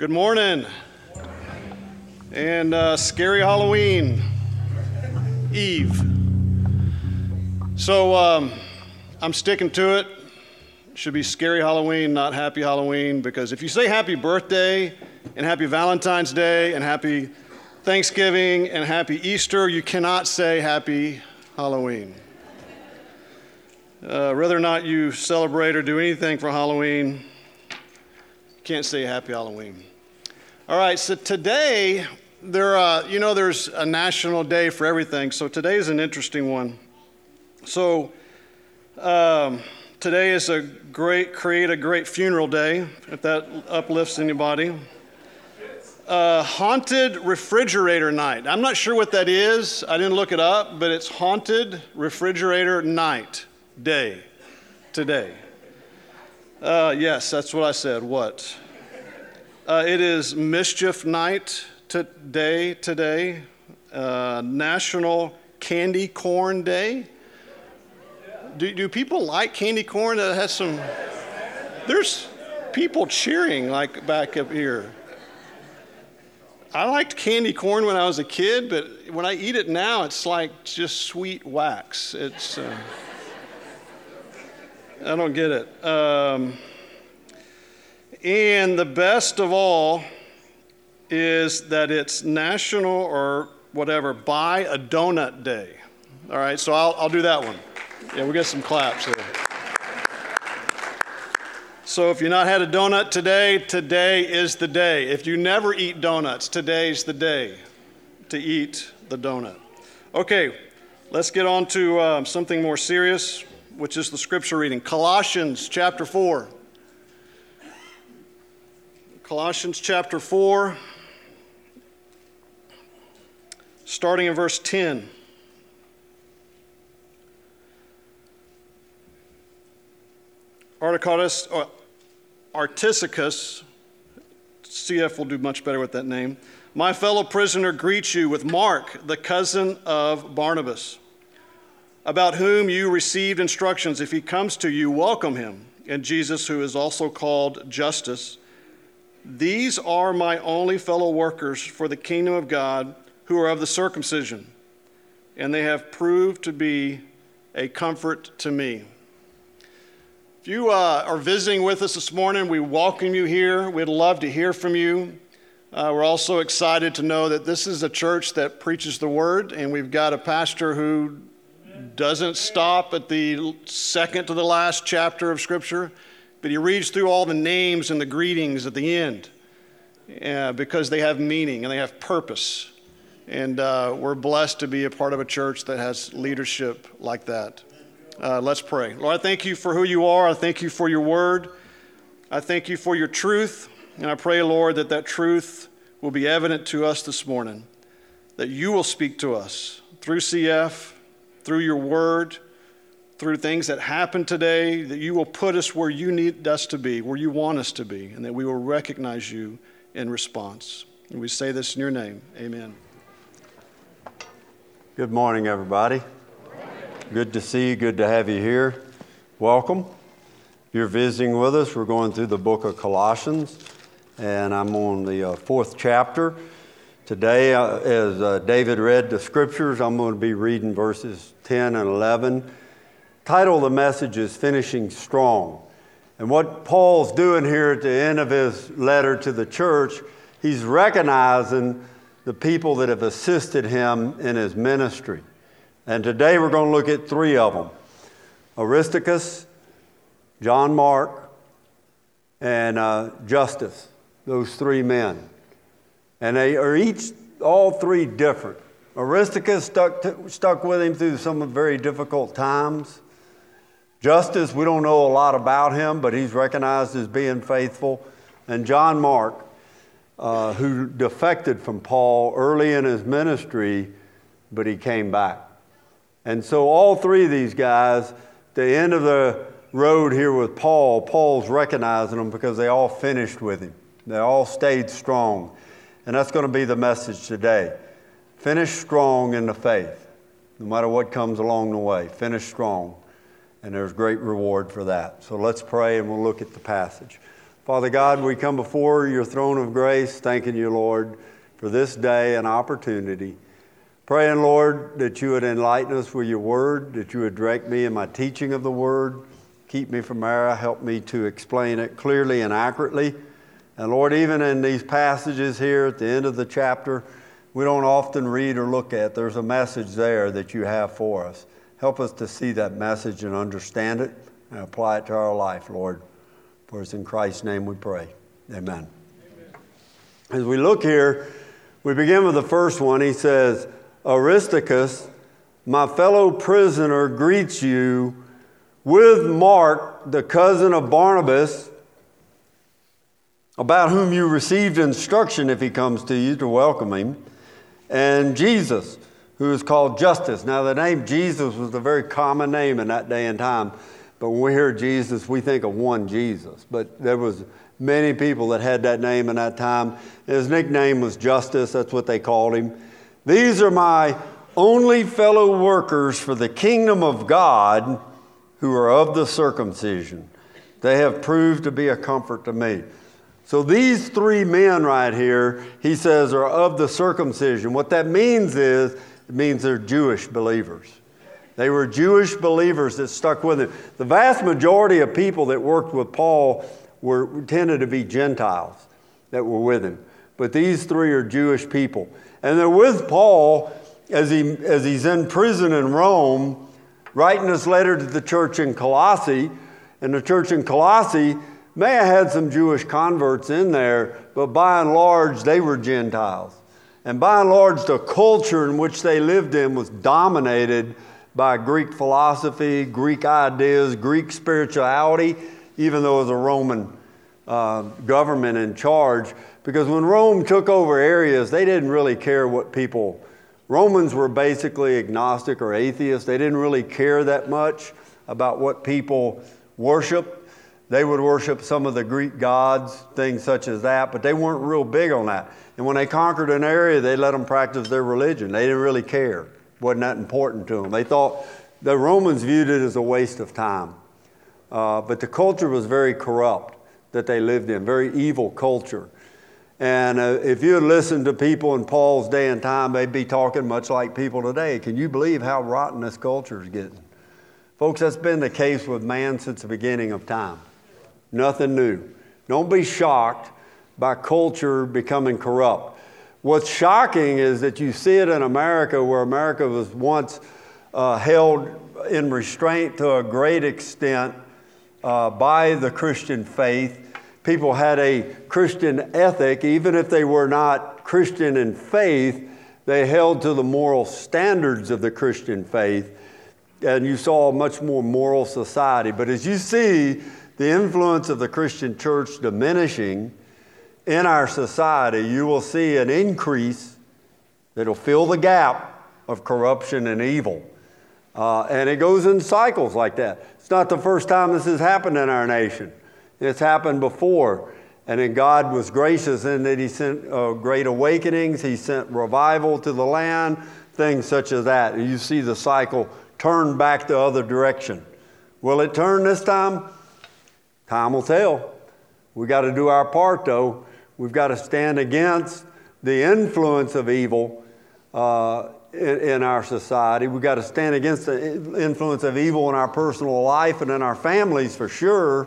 Good morning. And uh, scary Halloween Eve. So um, I'm sticking to it. Should be scary Halloween, not happy Halloween, because if you say happy birthday and happy Valentine's Day and happy Thanksgiving and happy Easter, you cannot say happy Halloween. Uh, whether or not you celebrate or do anything for Halloween, you can't say happy Halloween. All right, so today, there, uh, you know, there's a national day for everything. So today is an interesting one. So um, today is a great, create a great funeral day, if that uplifts anybody. Uh, haunted refrigerator night. I'm not sure what that is. I didn't look it up, but it's haunted refrigerator night day today. Uh, yes, that's what I said. What? Uh, it is mischief night today. Today, uh, National Candy Corn Day. Do, do people like candy corn that has some? There's people cheering like back up here. I liked candy corn when I was a kid, but when I eat it now, it's like just sweet wax. It's. Uh, I don't get it. Um, and the best of all is that it's national or whatever, buy a donut day. All right, so I'll, I'll do that one. Yeah, we get some claps here. So if you've not had a donut today, today is the day. If you never eat donuts, today's the day to eat the donut. Okay, let's get on to um, something more serious, which is the scripture reading Colossians chapter 4. Colossians chapter 4, starting in verse 10. Articus, uh, Artisicus, CF will do much better with that name. My fellow prisoner greets you with Mark, the cousin of Barnabas, about whom you received instructions. If he comes to you, welcome him. And Jesus, who is also called Justus these are my only fellow workers for the kingdom of God who are of the circumcision, and they have proved to be a comfort to me. If you uh, are visiting with us this morning, we welcome you here. We'd love to hear from you. Uh, we're also excited to know that this is a church that preaches the word, and we've got a pastor who doesn't stop at the second to the last chapter of Scripture but he reads through all the names and the greetings at the end uh, because they have meaning and they have purpose. And uh, we're blessed to be a part of a church that has leadership like that. Uh, let's pray. Lord, I thank you for who you are. I thank you for your word. I thank you for your truth. And I pray, Lord, that that truth will be evident to us this morning, that you will speak to us through CF, through your word through things that happen today, that you will put us where you need us to be, where you want us to be, and that we will recognize you in response. And we say this in your name. Amen. Good morning, everybody. Good to see you. Good to have you here. Welcome. If you're visiting with us, we're going through the book of Colossians, and I'm on the uh, fourth chapter. Today, uh, as uh, David read the scriptures, I'm going to be reading verses 10 and 11 title of the message is Finishing Strong. And what Paul's doing here at the end of his letter to the church, he's recognizing the people that have assisted him in his ministry. And today we're going to look at three of them Aristarchus, John Mark, and uh, Justus, those three men. And they are each, all three different. Aristarchus stuck, to, stuck with him through some very difficult times. Justus, we don't know a lot about him, but he's recognized as being faithful. And John Mark, uh, who defected from Paul early in his ministry, but he came back. And so, all three of these guys, the end of the road here with Paul, Paul's recognizing them because they all finished with him. They all stayed strong. And that's going to be the message today. Finish strong in the faith, no matter what comes along the way. Finish strong and there's great reward for that. So let's pray and we'll look at the passage. Father God, we come before your throne of grace, thanking you, Lord, for this day and opportunity. Praying, Lord, that you would enlighten us with your word, that you would direct me in my teaching of the word, keep me from error, help me to explain it clearly and accurately. And Lord, even in these passages here at the end of the chapter, we don't often read or look at, there's a message there that you have for us. Help us to see that message and understand it and apply it to our life, Lord. For it's in Christ's name we pray. Amen. Amen. As we look here, we begin with the first one. He says, Aristarchus, my fellow prisoner, greets you with Mark, the cousin of Barnabas, about whom you received instruction if he comes to you to welcome him, and Jesus, who is called Justus. Now, the name Jesus was a very common name in that day and time. But when we hear Jesus, we think of one Jesus. But there was many people that had that name in that time. His nickname was Justus. that's what they called him. These are my only fellow workers for the kingdom of God who are of the circumcision. They have proved to be a comfort to me. So these three men right here, he says, are of the circumcision. What that means is, it means they're Jewish believers. They were Jewish believers that stuck with him. The vast majority of people that worked with Paul were tended to be Gentiles that were with him. But these three are Jewish people. And they're with Paul as, he, as he's in prison in Rome, writing this letter to the church in Colossae. And the church in Colossae may have had some Jewish converts in there, but by and large, they were Gentiles. And by and large, the culture in which they lived in was dominated by Greek philosophy, Greek ideas, Greek spirituality, even though it was a Roman uh, government in charge. Because when Rome took over areas, they didn't really care what people. Romans were basically agnostic or atheists. They didn't really care that much about what people worship. They would worship some of the Greek gods, things such as that, but they weren't real big on that. And when they conquered an area, they let them practice their religion. They didn't really care wasn't that important to them. They thought the Romans viewed it as a waste of time. Uh, but the culture was very corrupt that they lived in, very evil culture. And uh, if you listened to people in Paul's day and time, they'd be talking much like people today. Can you believe how rotten this culture is getting? Folks, that's been the case with man since the beginning of time. Nothing new. Don't be shocked by culture becoming corrupt. What's shocking is that you see it in America, where America was once uh, held in restraint to a great extent uh, by the Christian faith. People had a Christian ethic, even if they were not Christian in faith, they held to the moral standards of the Christian faith. And you saw a much more moral society. But as you see the influence of the Christian church diminishing, in our society, you will see an increase that'll fill the gap of corruption and evil. Uh, and it goes in cycles like that. It's not the first time this has happened in our nation, it's happened before. And then God was gracious in that He sent uh, great awakenings, He sent revival to the land, things such as that. You see the cycle turn back the other direction. Will it turn this time? Time will tell. We got to do our part though. We've got to stand against the influence of evil uh, in, in, our society. We've got to stand against the influence of evil in our personal life and in our families for sure,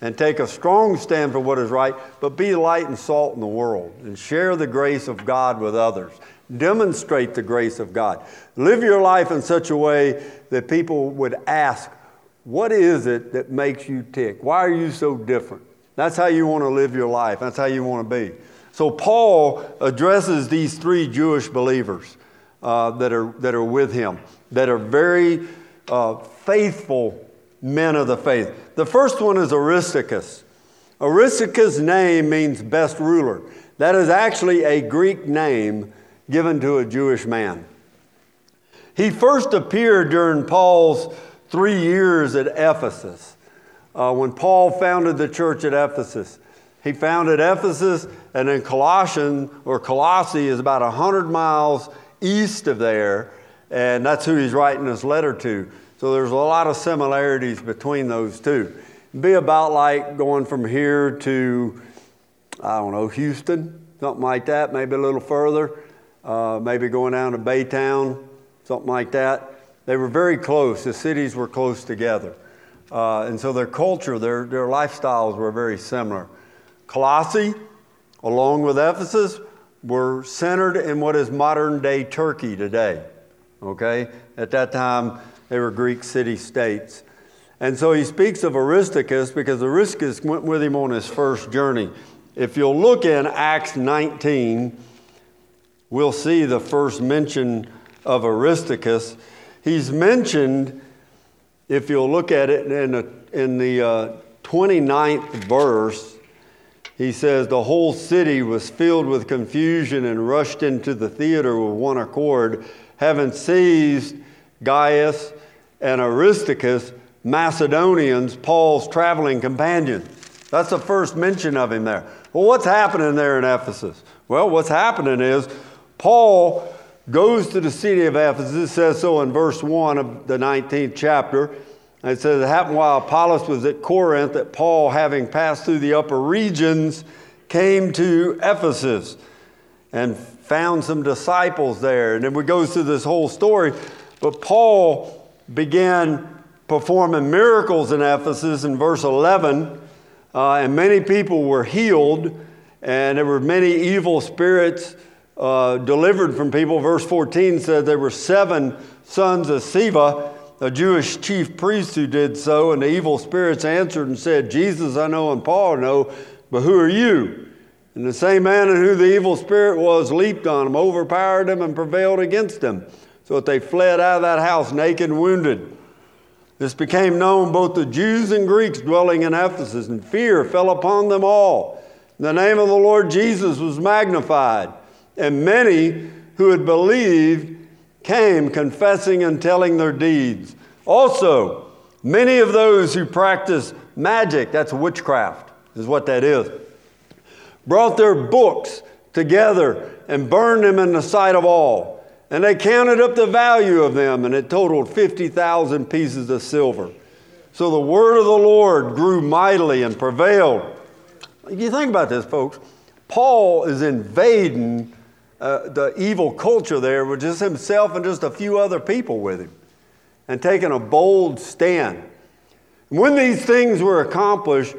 and take a strong stand for what is right, but be light and salt in the world and share the grace of God with others. Demonstrate the grace of God. Live your life in such a way that people would ask, What is it that makes you tick? Why are you so different? That's how you want to live your life. That's how you want to be. So Paul addresses these three Jewish believers uh, that, are, that are with him, that are very uh, faithful men of the faith. The first one is Aristarchus. Aristarchus' name means best ruler. That is actually a Greek name given to a Jewish man. He first appeared during Paul's three years at Ephesus uh, when Paul founded the church at Ephesus. He founded Ephesus, and then Colossian or Colossae is about 100 miles east of there, and that's who he's writing this letter to. So there's a lot of similarities between those two. be about like going from here to, I don't know, Houston, something like that, maybe a little further, uh, maybe going down to Baytown, something like that. They were very close. The cities were close together. Uh, and so their culture, their, their lifestyles were very similar. Colossae, along with Ephesus, were centered in what is modern day Turkey today. Okay? At that time, they were Greek city states. And so he speaks of Aristarchus because Aristarchus went with him on his first journey. If you'll look in Acts 19, we'll see the first mention of Aristarchus. He's mentioned, if you'll look at it in, a, in the uh, 29th verse, he says, The whole city was filled with confusion and rushed into the theater with one accord, having seized Gaius and Aristarchus, Macedonians, Paul's traveling companions. That's the first mention of him there. Well, what's happening there in Ephesus? Well, what's happening is Paul goes to the city of Ephesus. It says so in verse 1 of the 19th chapter. It says, It happened while Apollos was at Corinth that Paul, having passed through the upper regions, came to Ephesus and found some disciples there. And then we go through this whole story. But Paul began performing miracles in Ephesus in verse 11, uh, and many people were healed, and there were many evil spirits uh, delivered from people. Verse 14 said there were seven sons of Sceva, a Jewish chief priest who did so, and the evil spirits answered and said, Jesus I know and Paul I know, but who are you? And the same man in who the evil spirit was leaped on him, overpowered him, and prevailed against him, so that they fled out of that house naked and wounded. This became known both to Jews and Greeks dwelling in Ephesus, and fear fell upon them all. The name of the Lord Jesus was magnified and many who had believed came confessing and telling their deeds. Also, many of those who practiced magic, that's witchcraft, is what that is, brought their books together and burned them in the sight of all. And they counted up the value of them, and it totaled 50,000 pieces of silver. So the word of the Lord grew mightily and prevailed. You think about this, folks. Paul is invading uh, the evil culture there with just himself and just a few other people with him and taking a bold stand. When these things were accomplished,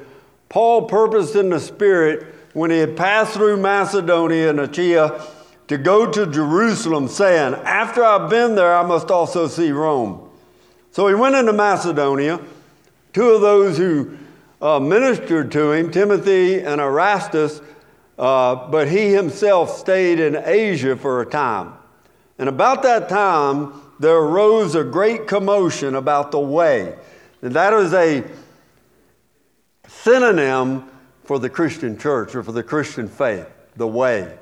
Paul purposed in the Spirit when he had passed through Macedonia and Achaia to go to Jerusalem, saying, After I've been there, I must also see Rome. So he went into Macedonia. Two of those who uh, ministered to him, Timothy and Erastus, uh, but he himself stayed in Asia for a time. And about that time, there arose a great commotion about the way. And that is a synonym for the Christian church or for the Christian faith, the way.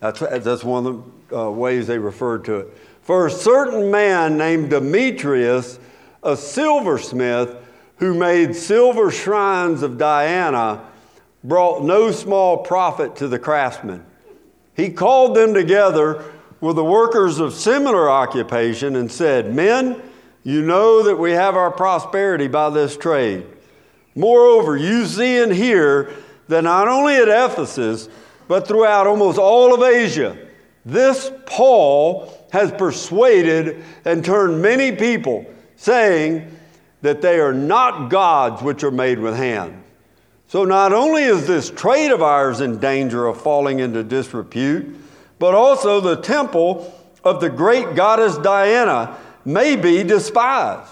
That's, that's one of the uh, ways they referred to it. For a certain man named Demetrius, a silversmith, who made silver shrines of Diana, brought no small profit to the craftsmen. He called them together with the workers of similar occupation and said, Men, you know that we have our prosperity by this trade. Moreover, you see and hear that not only at Ephesus, but throughout almost all of Asia, this Paul has persuaded and turned many people, saying that they are not gods which are made with hands so not only is this trade of ours in danger of falling into disrepute, but also the temple of the great goddess Diana may be despised,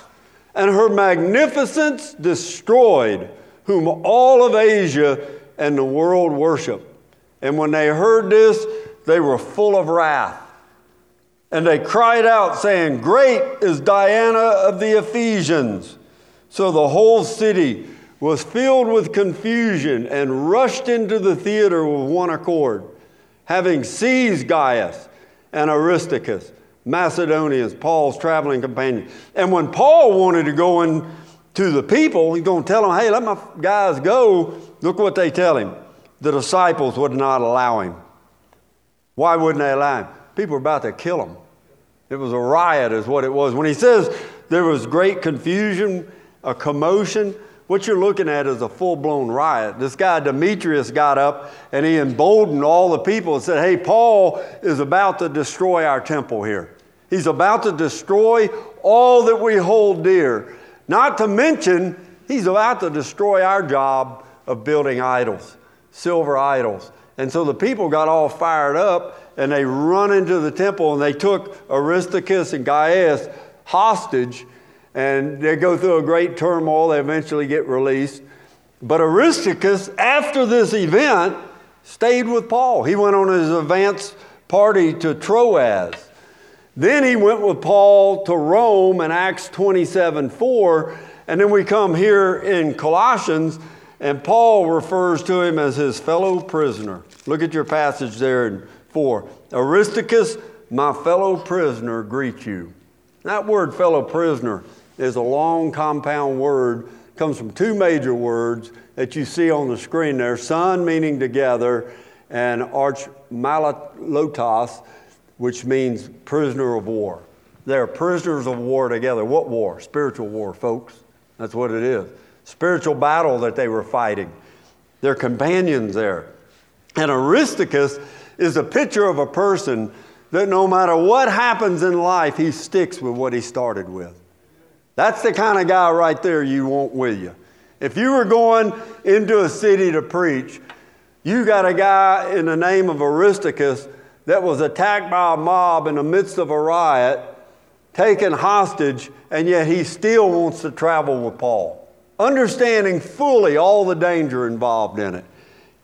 and her magnificence destroyed, whom all of Asia and the world worship. And when they heard this, they were full of wrath. And they cried out, saying, Great is Diana of the Ephesians. So the whole city was filled with confusion and rushed into the theater with one accord, having seized Gaius and Aristarchus, Macedonians, Paul's traveling companions. And when Paul wanted to go in to the people, he's going to tell them, hey, let my guys go. Look what they tell him. The disciples would not allow him. Why wouldn't they allow him? People were about to kill him. It was a riot, is what it was. When he says there was great confusion, a commotion, what you're looking at is a full blown riot. This guy, Demetrius, got up and he emboldened all the people and said, Hey, Paul is about to destroy our temple here. He's about to destroy all that we hold dear. Not to mention, he's about to destroy our job of building idols, silver idols. And so the people got all fired up and they run into the temple and they took Aristarchus and Gaius hostage and they go through a great turmoil. They eventually get released. But Aristarchus, after this event, stayed with Paul. He went on his advance party to Troas. Then he went with Paul to Rome in Acts 27 4. And then we come here in Colossians, and Paul refers to him as his fellow prisoner. Look at your passage there in 4. Aristarchus, my fellow prisoner, greet you. That word fellow prisoner is a long compound word, comes from two major words that you see on the screen there son meaning together, and arch malalotos, which means prisoner of war. They're prisoners of war together. What war? Spiritual war, folks. That's what it is. Spiritual battle that they were fighting. They're companions there. And Aristarchus is a picture of a person that no matter what happens in life, he sticks with what he started with. That's the kind of guy right there you want with you. If you were going into a city to preach, you got a guy in the name of Aristarchus that was attacked by a mob in the midst of a riot, taken hostage, and yet he still wants to travel with Paul, understanding fully all the danger involved in it.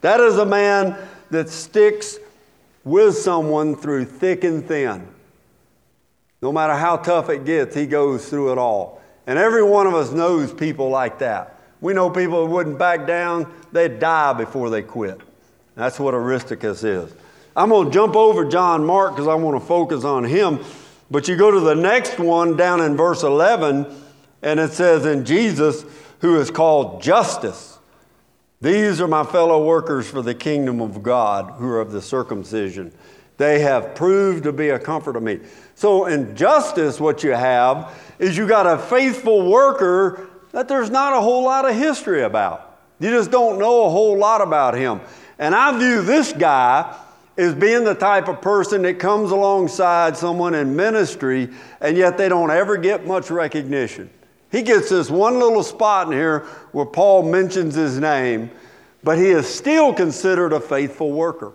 That is a man that sticks with someone through thick and thin. No matter how tough it gets, he goes through it all. And every one of us knows people like that. We know people who wouldn't back down, they'd die before they quit. That's what Aristarchus is. I'm going to jump over John Mark because I want to focus on him. But you go to the next one down in verse 11, and it says, In Jesus, who is called Justus. These are my fellow workers for the kingdom of God who are of the circumcision. They have proved to be a comfort to me. So, in Justus, what you have is you got a faithful worker that there's not a whole lot of history about. You just don't know a whole lot about him. And I view this guy as being the type of person that comes alongside someone in ministry and yet they don't ever get much recognition. He gets this one little spot in here where Paul mentions his name, but he is still considered a faithful worker.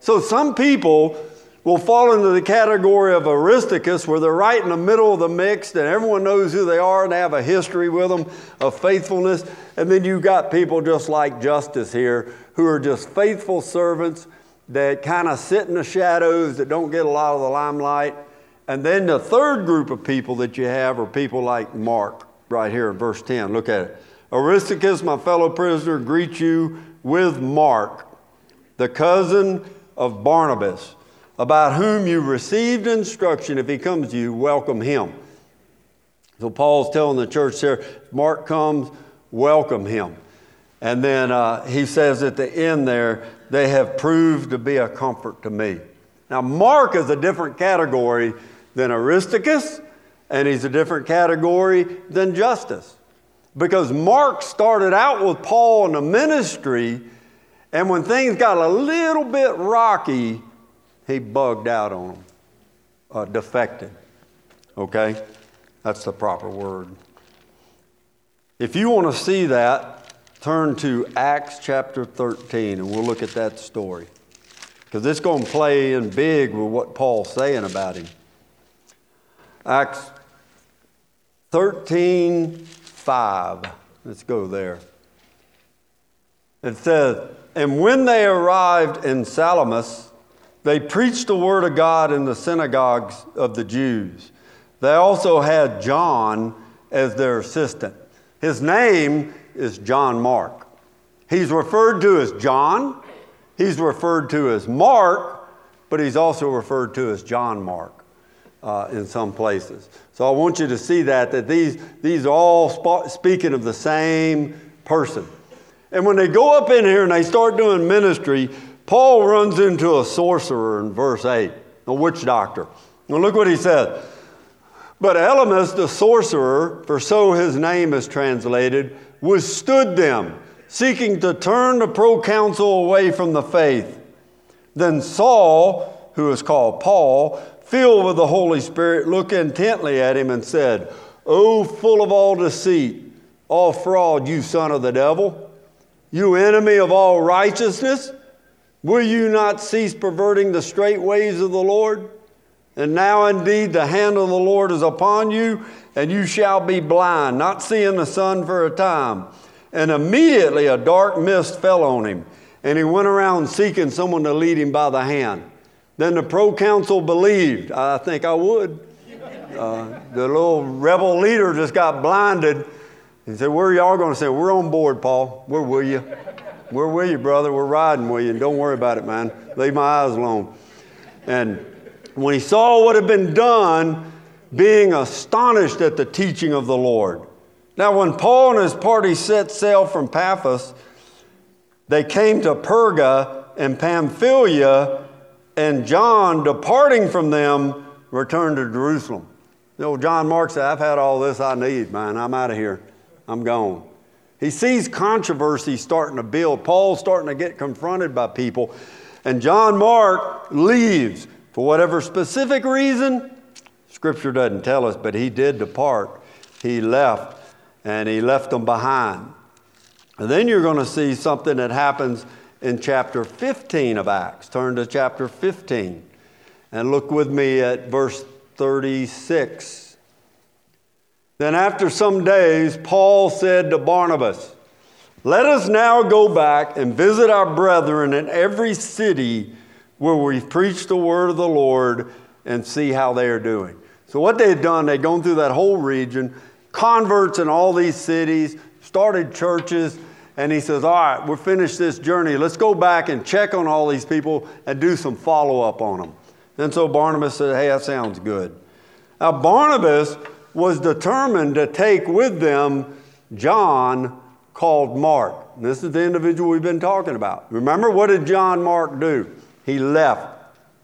So some people will fall into the category of Aristarchus, where they're right in the middle of the mix and everyone knows who they are and they have a history with them of faithfulness. And then you've got people just like Justus here who are just faithful servants that kind of sit in the shadows, that don't get a lot of the limelight. And then the third group of people that you have are people like Mark, right here in verse 10. Look at it. Aristarchus, my fellow prisoner, greet you with Mark, the cousin of Barnabas about whom you received instruction. If he comes to you, welcome him. So Paul's telling the church there, Mark comes, welcome him. And then uh, he says at the end there, they have proved to be a comfort to me. Now, Mark is a different category than Aristarchus, and he's a different category than Justus. Because Mark started out with Paul in the ministry, and when things got a little bit rocky, he bugged out on them, uh, defected. Okay? That's the proper word. If you want to see that, turn to Acts chapter 13 and we'll look at that story. Because it's going to play in big with what Paul's saying about him. Acts 13 5. Let's go there. It says, And when they arrived in Salamis, they preached the word of God in the synagogues of the Jews. They also had John as their assistant. His name is John Mark. He's referred to as John, he's referred to as Mark, but he's also referred to as John Mark uh, in some places. So I want you to see that, that these, these are all sp- speaking of the same person. And when they go up in here and they start doing ministry, Paul runs into a sorcerer in verse 8, a witch doctor. Now look what he says. But Elymas, the sorcerer, for so his name is translated, withstood them, seeking to turn the proconsul away from the faith. Then Saul, who is called Paul, filled with the Holy Spirit, looked intently at him and said, O full of all deceit, all fraud, you son of the devil, you enemy of all righteousness, will you not cease perverting the straight ways of the Lord? And now indeed the hand of the Lord is upon you, and you shall be blind, not seeing the sun for a time. And immediately a dark mist fell on him, and he went around seeking someone to lead him by the hand. Then the proconsul believed. I think I would. Uh, the little rebel leader just got blinded. He said, Where are y'all going to say? We're on board, Paul. We're with you. We're with you, brother. We're riding with you. Don't worry about it, man. Leave my eyes alone. And when he saw what had been done, being astonished at the teaching of the Lord. Now, when Paul and his party set sail from Paphos, they came to Perga and Pamphylia, and John, departing from them, returned to Jerusalem. You know, John Mark said, I've had all this I need, man. I'm out of here. I'm gone. He sees controversy starting to build. Paul's starting to get confronted by people. And John Mark leaves for whatever specific reason, Scripture doesn't tell us, but he did depart. He left, and he left them behind. And then you're going to see something that happens in chapter 15 of Acts. Turn to chapter 15 and look with me at verse 36. Then, after some days, Paul said to Barnabas, Let us now go back and visit our brethren in every city where we've preached the word of the Lord and see how they are doing. So, what they had done, they'd gone through that whole region, converts in all these cities, started churches, and he says, All right, we're finished this journey. Let's go back and check on all these people and do some follow up on them. And so Barnabas said, Hey, that sounds good. Now, Barnabas was determined to take with them John called Mark. And this is the individual we've been talking about. Remember, what did John Mark do? he left.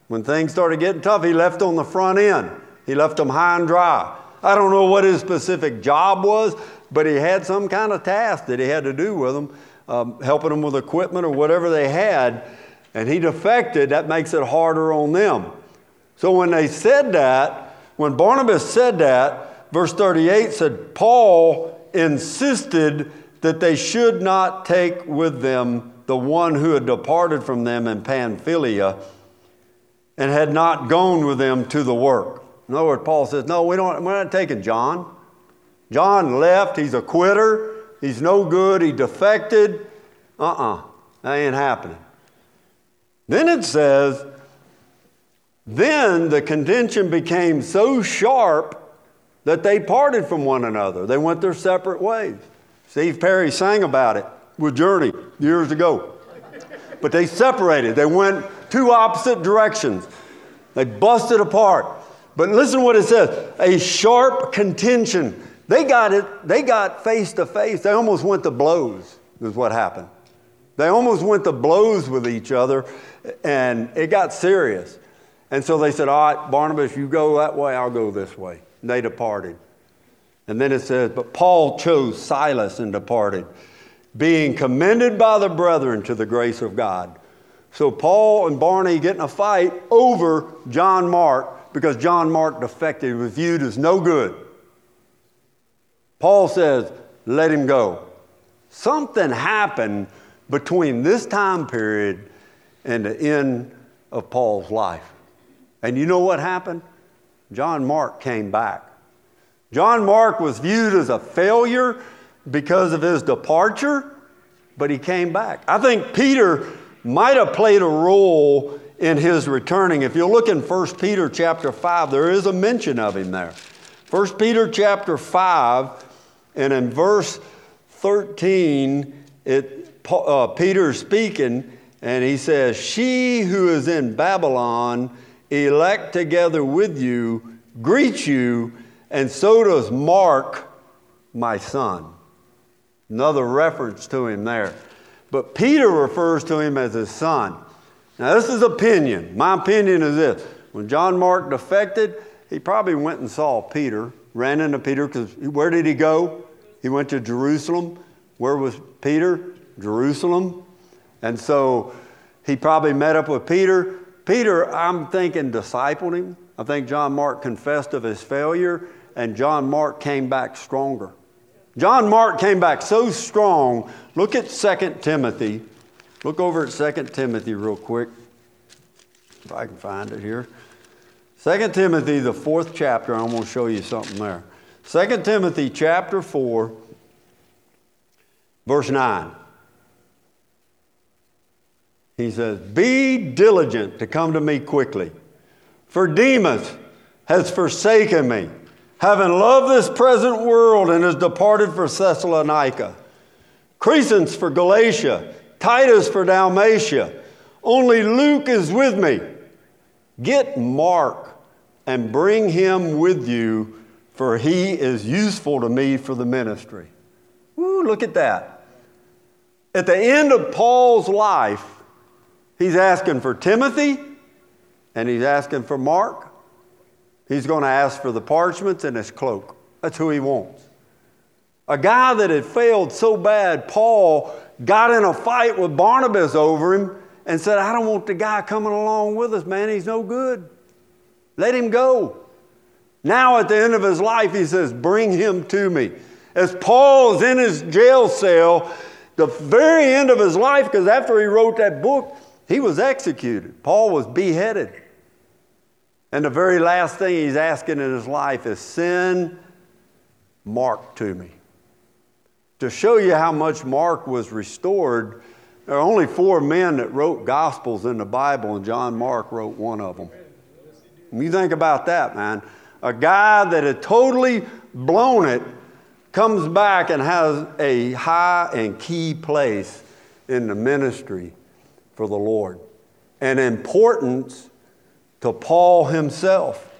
When things started getting tough, he left on the front end. He left them high and dry. I don't know what his specific job was, but he had some kind of task that he had to do with them, um, helping them with equipment or whatever they had. And he defected, that makes it harder on them. So when they said that, when Barnabas said that, verse 38 said, Paul insisted that they should not take with them the one who had departed from them in Pamphylia and had not gone with them to the work. In other words, Paul says, No, we don't, we're not taking John. John left. He's a quitter. He's no good. He defected. Uh uh-uh, uh That ain't happening. Then it says, Then the contention became so sharp that they parted from one another. They went their separate ways. Steve Perry sang about it with Journey years ago. But they separated, they went two opposite directions. They busted apart. But listen to what it says a sharp contention. They got it, they got face to face. They almost went to blows, is what happened. They almost went to blows with each other, and it got serious. And so they said, All right, Barnabas, you go that way, I'll go this way. They departed. And then it says, But Paul chose Silas and departed being commended by the brethren to the grace of God. So Paul and Barney get in a fight over John Mark because John Mark defected, was viewed as no good. Paul says, let him go. Something happened between this time period and the end of Paul's life. And you know what happened? John Mark came back. John Mark was viewed as a failure because of his departure, but he came back. I think Peter might have played a role in his returning. If you look in 1 Peter chapter 5, there is a mention of him there. 1 Peter chapter 5, and in verse 13, it, uh, Peter's speaking, and he says, She who is in Babylon, elect together with you, greet you, and so does Mark, my son. Another reference to him there. But Peter refers to him as his son. Now, this is opinion. My opinion is this when John Mark defected, he probably went and saw Peter, ran into Peter, because where did he go? He went to Jerusalem. Where was Peter? Jerusalem. And so he probably met up with Peter. Peter, I'm thinking, discipled him. I think John Mark confessed of his failure, and John Mark came back stronger. John Mark came back so strong. Look at 2 Timothy. Look over at 2 Timothy real quick, if I can find it here. 2 Timothy, the fourth chapter, I'm going to show you something there. 2 Timothy chapter 4, verse 9. He says, Be diligent to come to me quickly, for Demas has forsaken me, having loved this present world and has departed for Thessalonica. Crescens for Galatia, Titus for Dalmatia. Only Luke is with me. Get Mark and bring him with you, for he is useful to me for the ministry. Ooh, look at that. At the end of Paul's life, he's asking for Timothy and he's asking for Mark. He's going to ask for the parchments and his cloak. That's who he wants. A guy that had failed so bad, Paul got in a fight with Barnabas over him and said, I don't want the guy coming along with us, man. He's no good. Let him go. Now, at the end of his life, he says, Bring him to me. As Paul's in his jail cell, the very end of his life, because after he wrote that book, he was executed. Paul was beheaded. And the very last thing he's asking in his life is send Mark to me. To show you how much Mark was restored, there are only four men that wrote Gospels in the Bible, and John Mark wrote one of them. When you think about that, man, a guy that had totally blown it comes back and has a high and key place in the ministry for the Lord. And importance to Paul himself.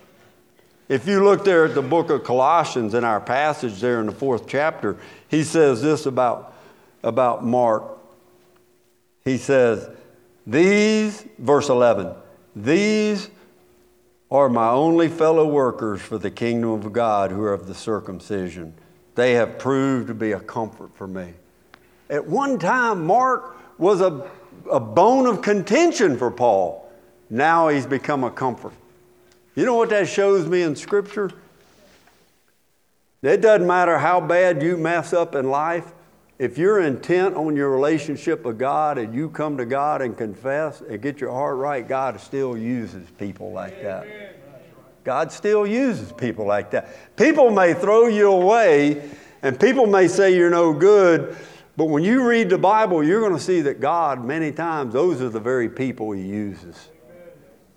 If you look there at the book of Colossians in our passage there in the fourth chapter, he says this about, about Mark. He says, These, verse 11, these are my only fellow workers for the kingdom of God who are of the circumcision. They have proved to be a comfort for me. At one time, Mark was a, a bone of contention for Paul. Now he's become a comfort. You know what that shows me in Scripture? It doesn't matter how bad you mess up in life, if you're intent on your relationship with God and you come to God and confess and get your heart right, God still uses people like that. God still uses people like that. People may throw you away and people may say you're no good, but when you read the Bible, you're going to see that God, many times, those are the very people He uses.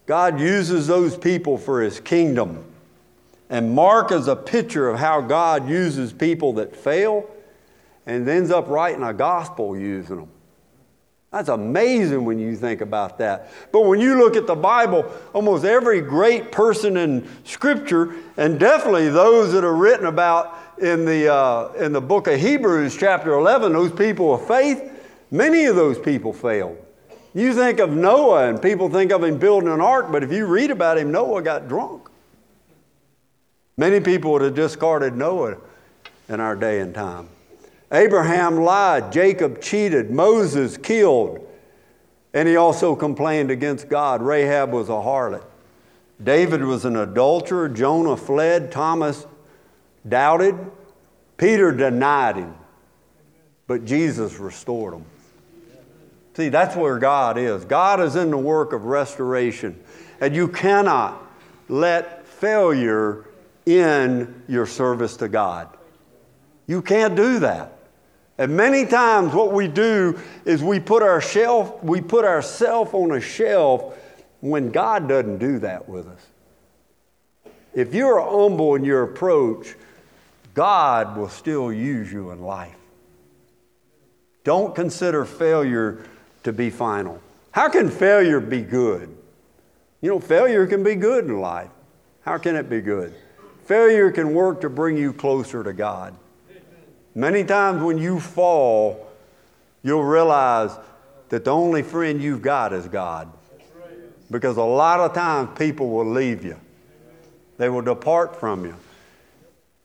God uses those people for His kingdom. And Mark is a picture of how God uses people that fail and ends up writing a gospel using them. That's amazing when you think about that. But when you look at the Bible, almost every great person in Scripture, and definitely those that are written about in the, uh, in the book of Hebrews, chapter 11, those people of faith, many of those people failed. You think of Noah, and people think of him building an ark, but if you read about him, Noah got drunk. Many people would have discarded Noah in our day and time. Abraham lied, Jacob cheated, Moses killed, and he also complained against God. Rahab was a harlot. David was an adulterer, Jonah fled, Thomas doubted, Peter denied him, but Jesus restored him. See, that's where God is. God is in the work of restoration, and you cannot let failure in your service to God. You can't do that. And many times what we do is we put our shelf, we put ourselves on a shelf when God doesn't do that with us. If you're humble in your approach, God will still use you in life. Don't consider failure to be final. How can failure be good? You know, failure can be good in life. How can it be good? Failure can work to bring you closer to God. Many times when you fall, you'll realize that the only friend you've got is God. Because a lot of times people will leave you, they will depart from you.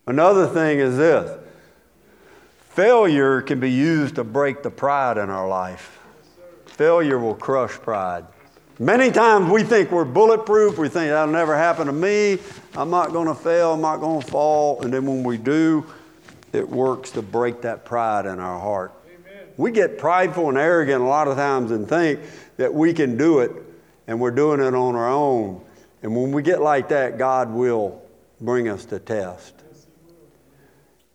Another thing is this Failure can be used to break the pride in our life. Failure will crush pride. Many times we think we're bulletproof. We think that'll never happen to me. I'm not going to fail. I'm not going to fall. And then when we do, it works to break that pride in our heart. Amen. We get prideful and arrogant a lot of times and think that we can do it and we're doing it on our own. And when we get like that, God will bring us to test.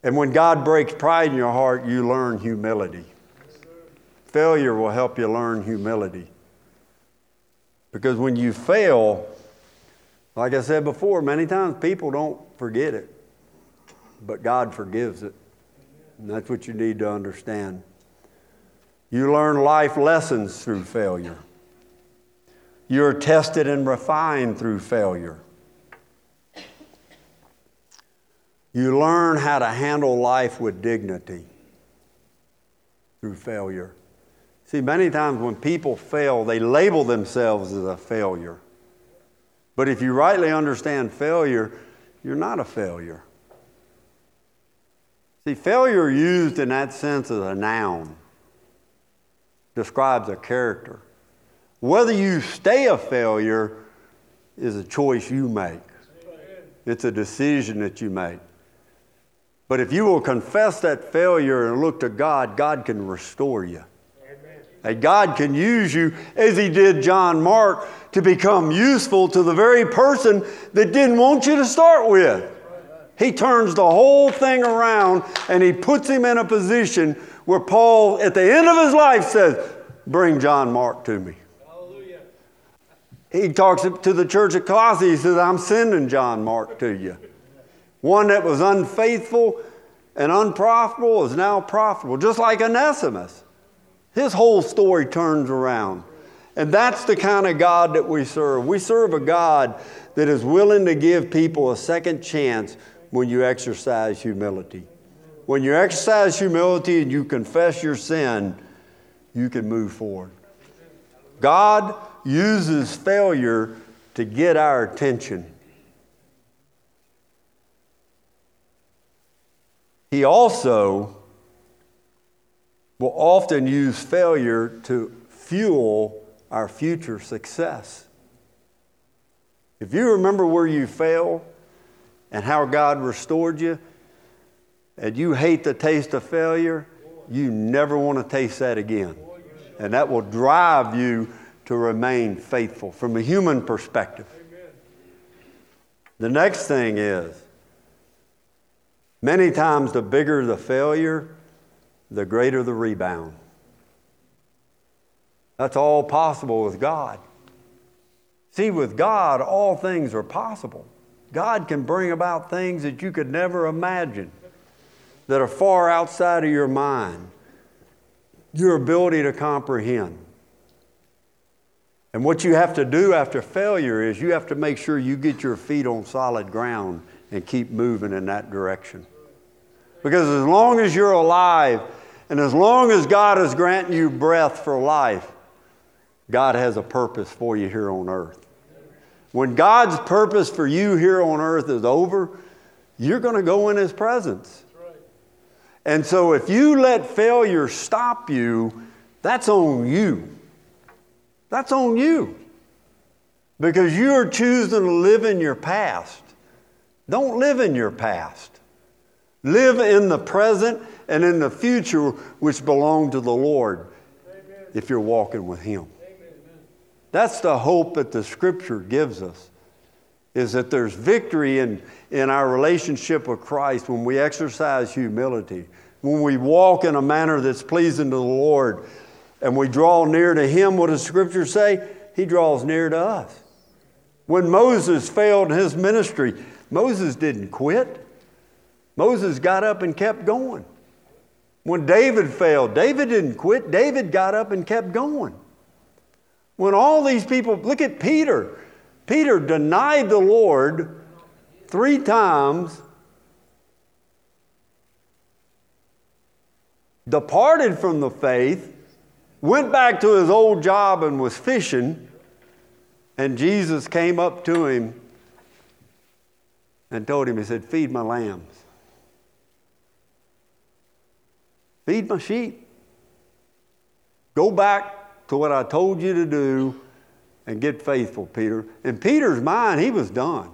And when God breaks pride in your heart, you learn humility. Failure will help you learn humility. Because when you fail, like I said before, many times people don't forget it, but God forgives it. And that's what you need to understand. You learn life lessons through failure. You're tested and refined through failure. You learn how to handle life with dignity through failure. See, many times when people fail, they label themselves as a failure. But if you rightly understand failure, you're not a failure. See, failure used in that sense as a noun describes a character. Whether you stay a failure is a choice you make, it's a decision that you make. But if you will confess that failure and look to God, God can restore you. And God can use you, as He did John Mark, to become useful to the very person that didn't want you to start with. He turns the whole thing around and He puts him in a position where Paul, at the end of his life, says, Bring John Mark to me. Hallelujah. He talks to the church at Colossae. He says, I'm sending John Mark to you. One that was unfaithful and unprofitable is now profitable, just like Onesimus. His whole story turns around. And that's the kind of God that we serve. We serve a God that is willing to give people a second chance when you exercise humility. When you exercise humility and you confess your sin, you can move forward. God uses failure to get our attention. He also will often use failure to fuel our future success. If you remember where you failed and how God restored you, and you hate the taste of failure, you never want to taste that again. And that will drive you to remain faithful from a human perspective. The next thing is Many times, the bigger the failure, the greater the rebound. That's all possible with God. See, with God, all things are possible. God can bring about things that you could never imagine, that are far outside of your mind, your ability to comprehend. And what you have to do after failure is you have to make sure you get your feet on solid ground and keep moving in that direction. Because as long as you're alive and as long as God is granting you breath for life, God has a purpose for you here on earth. When God's purpose for you here on earth is over, you're going to go in His presence. And so if you let failure stop you, that's on you. That's on you. Because you're choosing to live in your past. Don't live in your past. Live in the present and in the future, which belong to the Lord Amen. if you're walking with Him. Amen. That's the hope that the Scripture gives us, is that there's victory in, in our relationship with Christ when we exercise humility, when we walk in a manner that's pleasing to the Lord, and we draw near to Him. What does Scripture say? He draws near to us. When Moses failed in his ministry, Moses didn't quit. Moses got up and kept going. When David failed, David didn't quit. David got up and kept going. When all these people, look at Peter. Peter denied the Lord three times, departed from the faith, went back to his old job and was fishing, and Jesus came up to him and told him, He said, Feed my lambs. Feed my sheep. Go back to what I told you to do and get faithful, Peter. In Peter's mind, he was done.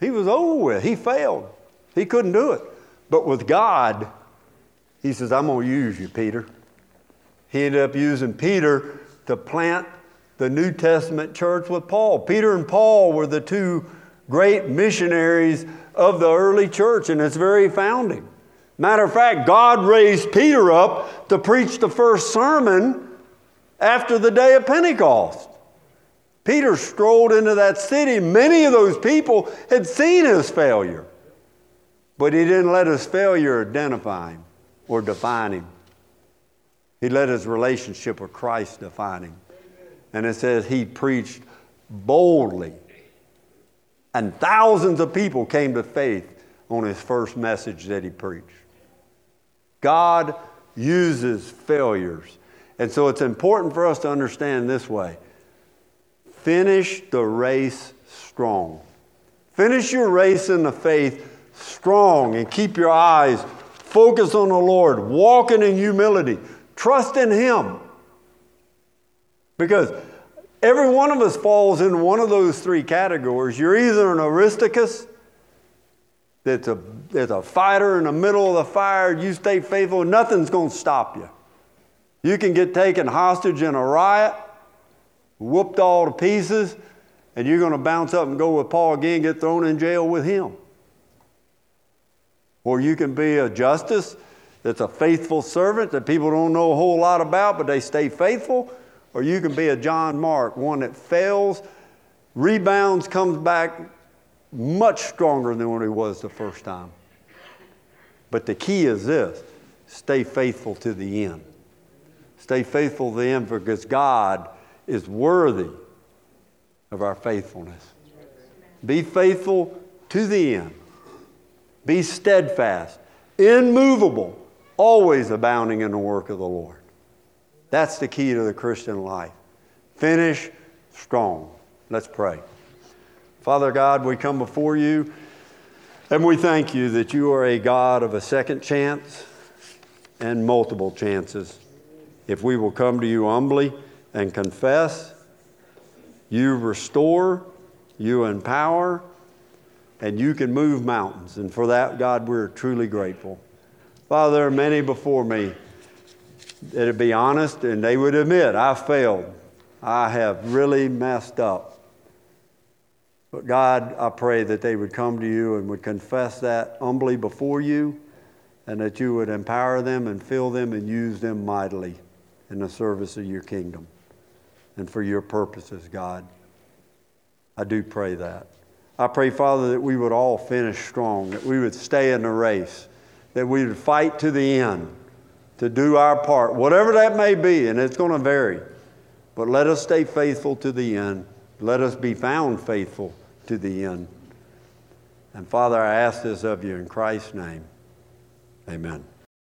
He was over with. He failed. He couldn't do it. But with God, he says, I'm going to use you, Peter. He ended up using Peter to plant the New Testament church with Paul. Peter and Paul were the two great missionaries of the early church and its very founding. Matter of fact, God raised Peter up to preach the first sermon after the day of Pentecost. Peter strolled into that city. Many of those people had seen his failure, but he didn't let his failure identify him or define him. He let his relationship with Christ define him. And it says he preached boldly. And thousands of people came to faith on his first message that he preached. God uses failures. And so it's important for us to understand this way finish the race strong. Finish your race in the faith strong and keep your eyes focused on the Lord, walking in humility, trust in Him. Because every one of us falls in one of those three categories. You're either an Aristarchus, that's a, that's a fighter in the middle of the fire, you stay faithful, nothing's going to stop you. You can get taken hostage in a riot, whooped all to pieces, and you're going to bounce up and go with Paul again, get thrown in jail with him. Or you can be a Justus that's a faithful servant that people don't know a whole lot about, but they stay faithful. Or you can be a John Mark, one that fails, rebounds, comes back much stronger than when he was the first time. But the key is this stay faithful to the end. Stay faithful to the end because God is worthy of our faithfulness. Be faithful to the end. Be steadfast, immovable, always abounding in the work of the Lord. That's the key to the Christian life. Finish strong. Let's pray. Father God, we come before you and we thank you that you are a God of a second chance and multiple chances. If we will come to you humbly and confess, you restore, you empower, and you can move mountains. And for that, God, we're truly grateful. Father, there are many before me that'd be honest and they would admit, I failed. I have really messed up. But God, I pray that they would come to you and would confess that humbly before you and that you would empower them and fill them and use them mightily in the service of your kingdom and for your purposes, God. I do pray that. I pray, Father, that we would all finish strong, that we would stay in the race, that we would fight to the end to do our part, whatever that may be, and it's going to vary. But let us stay faithful to the end. Let us be found faithful to the end. And Father, I ask this of you in Christ's name. Amen.